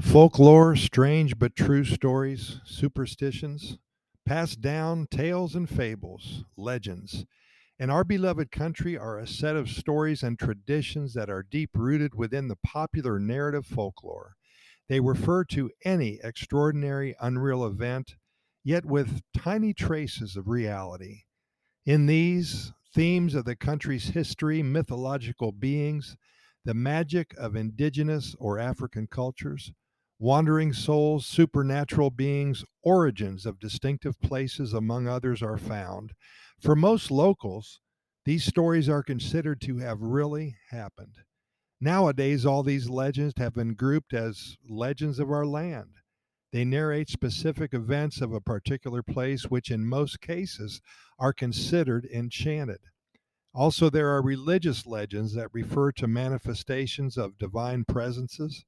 Folklore, strange but true stories, superstitions, passed down tales and fables, legends. In our beloved country are a set of stories and traditions that are deep rooted within the popular narrative folklore. They refer to any extraordinary, unreal event, yet with tiny traces of reality. In these, themes of the country's history, mythological beings, the magic of indigenous or African cultures, wandering souls, supernatural beings, origins of distinctive places, among others, are found. For most locals, these stories are considered to have really happened. Nowadays, all these legends have been grouped as legends of our land. They narrate specific events of a particular place, which in most cases are considered enchanted. Also, there are religious legends that refer to manifestations of divine presences.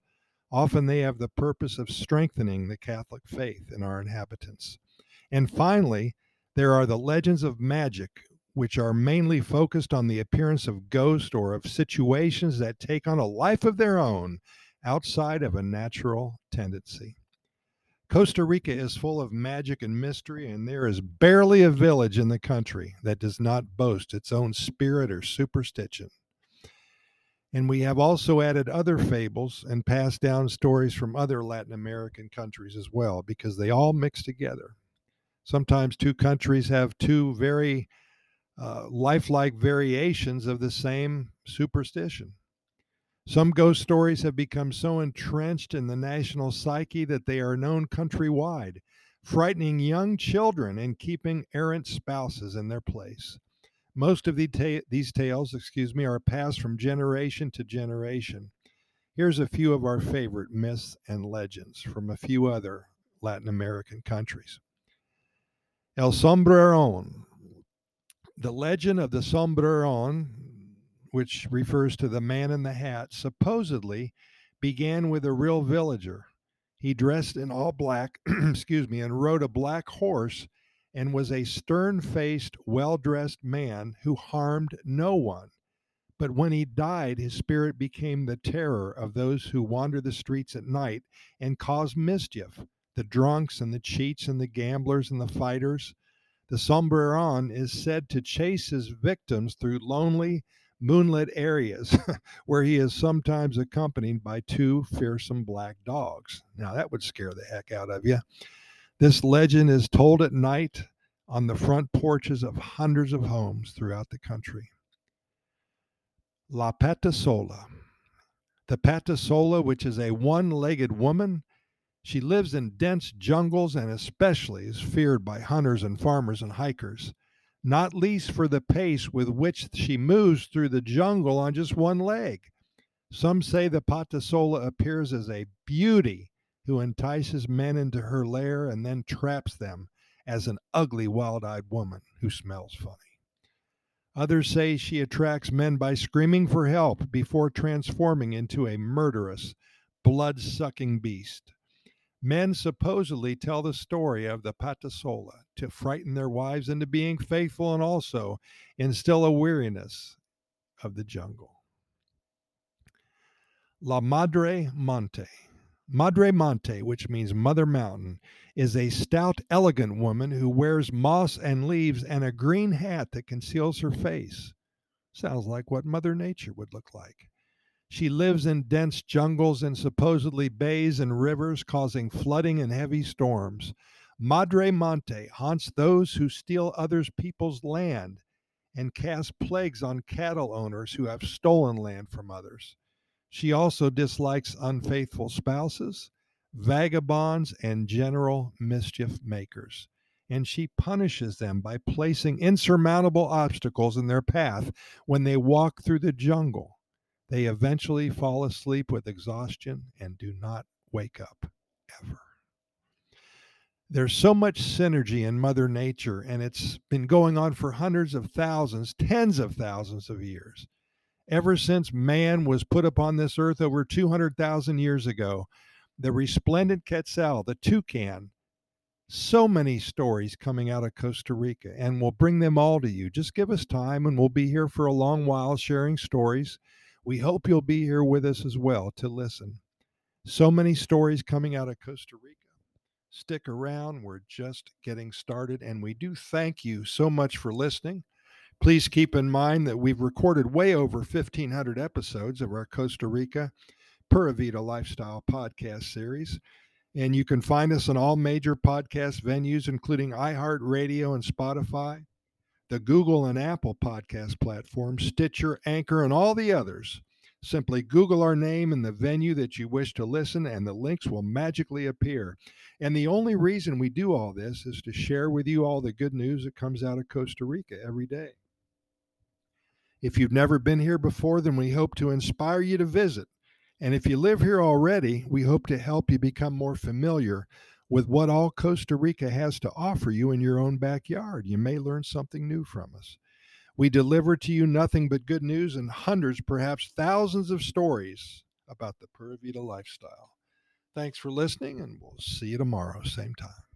Often they have the purpose of strengthening the Catholic faith in our inhabitants. And finally, there are the legends of magic, which are mainly focused on the appearance of ghosts or of situations that take on a life of their own outside of a natural tendency. Costa Rica is full of magic and mystery, and there is barely a village in the country that does not boast its own spirit or superstition. And we have also added other fables and passed down stories from other Latin American countries as well, because they all mix together. Sometimes two countries have two very uh, lifelike variations of the same superstition. Some ghost stories have become so entrenched in the national psyche that they are known countrywide, frightening young children and keeping errant spouses in their place. Most of the ta- these tales, excuse me, are passed from generation to generation. Here's a few of our favorite myths and legends from a few other Latin American countries. El Sombrerón, the legend of the Sombreron, which refers to the man in the hat, supposedly began with a real villager. He dressed in all black, excuse me, and rode a black horse and was a stern faced, well dressed man who harmed no one. But when he died, his spirit became the terror of those who wander the streets at night and cause mischief the drunks and the cheats and the gamblers and the fighters. The sombreron is said to chase his victims through lonely, moonlit areas where he is sometimes accompanied by two fearsome black dogs. Now, that would scare the heck out of you. This legend is told at night on the front porches of hundreds of homes throughout the country. La Patasola. The Patasola, which is a one legged woman, she lives in dense jungles and especially is feared by hunters and farmers and hikers, not least for the pace with which she moves through the jungle on just one leg. Some say the Patasola appears as a beauty who entices men into her lair and then traps them as an ugly, wild eyed woman who smells funny. Others say she attracts men by screaming for help before transforming into a murderous, blood sucking beast. Men supposedly tell the story of the Patasola to frighten their wives into being faithful and also instill a weariness of the jungle. La Madre Monte. Madre Monte, which means Mother Mountain, is a stout, elegant woman who wears moss and leaves and a green hat that conceals her face. Sounds like what Mother Nature would look like. She lives in dense jungles and supposedly bays and rivers, causing flooding and heavy storms. Madre Monte haunts those who steal other people's land and cast plagues on cattle owners who have stolen land from others. She also dislikes unfaithful spouses, vagabonds, and general mischief makers. And she punishes them by placing insurmountable obstacles in their path when they walk through the jungle. They eventually fall asleep with exhaustion and do not wake up ever. There's so much synergy in Mother Nature, and it's been going on for hundreds of thousands, tens of thousands of years. Ever since man was put upon this earth over 200,000 years ago, the resplendent quetzal, the toucan, so many stories coming out of Costa Rica, and we'll bring them all to you. Just give us time, and we'll be here for a long while sharing stories we hope you'll be here with us as well to listen. So many stories coming out of Costa Rica. Stick around, we're just getting started, and we do thank you so much for listening. Please keep in mind that we've recorded way over 1,500 episodes of our Costa Rica Pura Vida Lifestyle podcast series. And you can find us on all major podcast venues, including iHeartRadio and Spotify, the Google and Apple podcast platforms, Stitcher, Anchor, and all the others. Simply Google our name and the venue that you wish to listen, and the links will magically appear. And the only reason we do all this is to share with you all the good news that comes out of Costa Rica every day. If you've never been here before, then we hope to inspire you to visit. And if you live here already, we hope to help you become more familiar with what all Costa Rica has to offer you in your own backyard. You may learn something new from us. We deliver to you nothing but good news and hundreds, perhaps thousands of stories about the Pura Vida lifestyle. Thanks for listening, and we'll see you tomorrow, same time.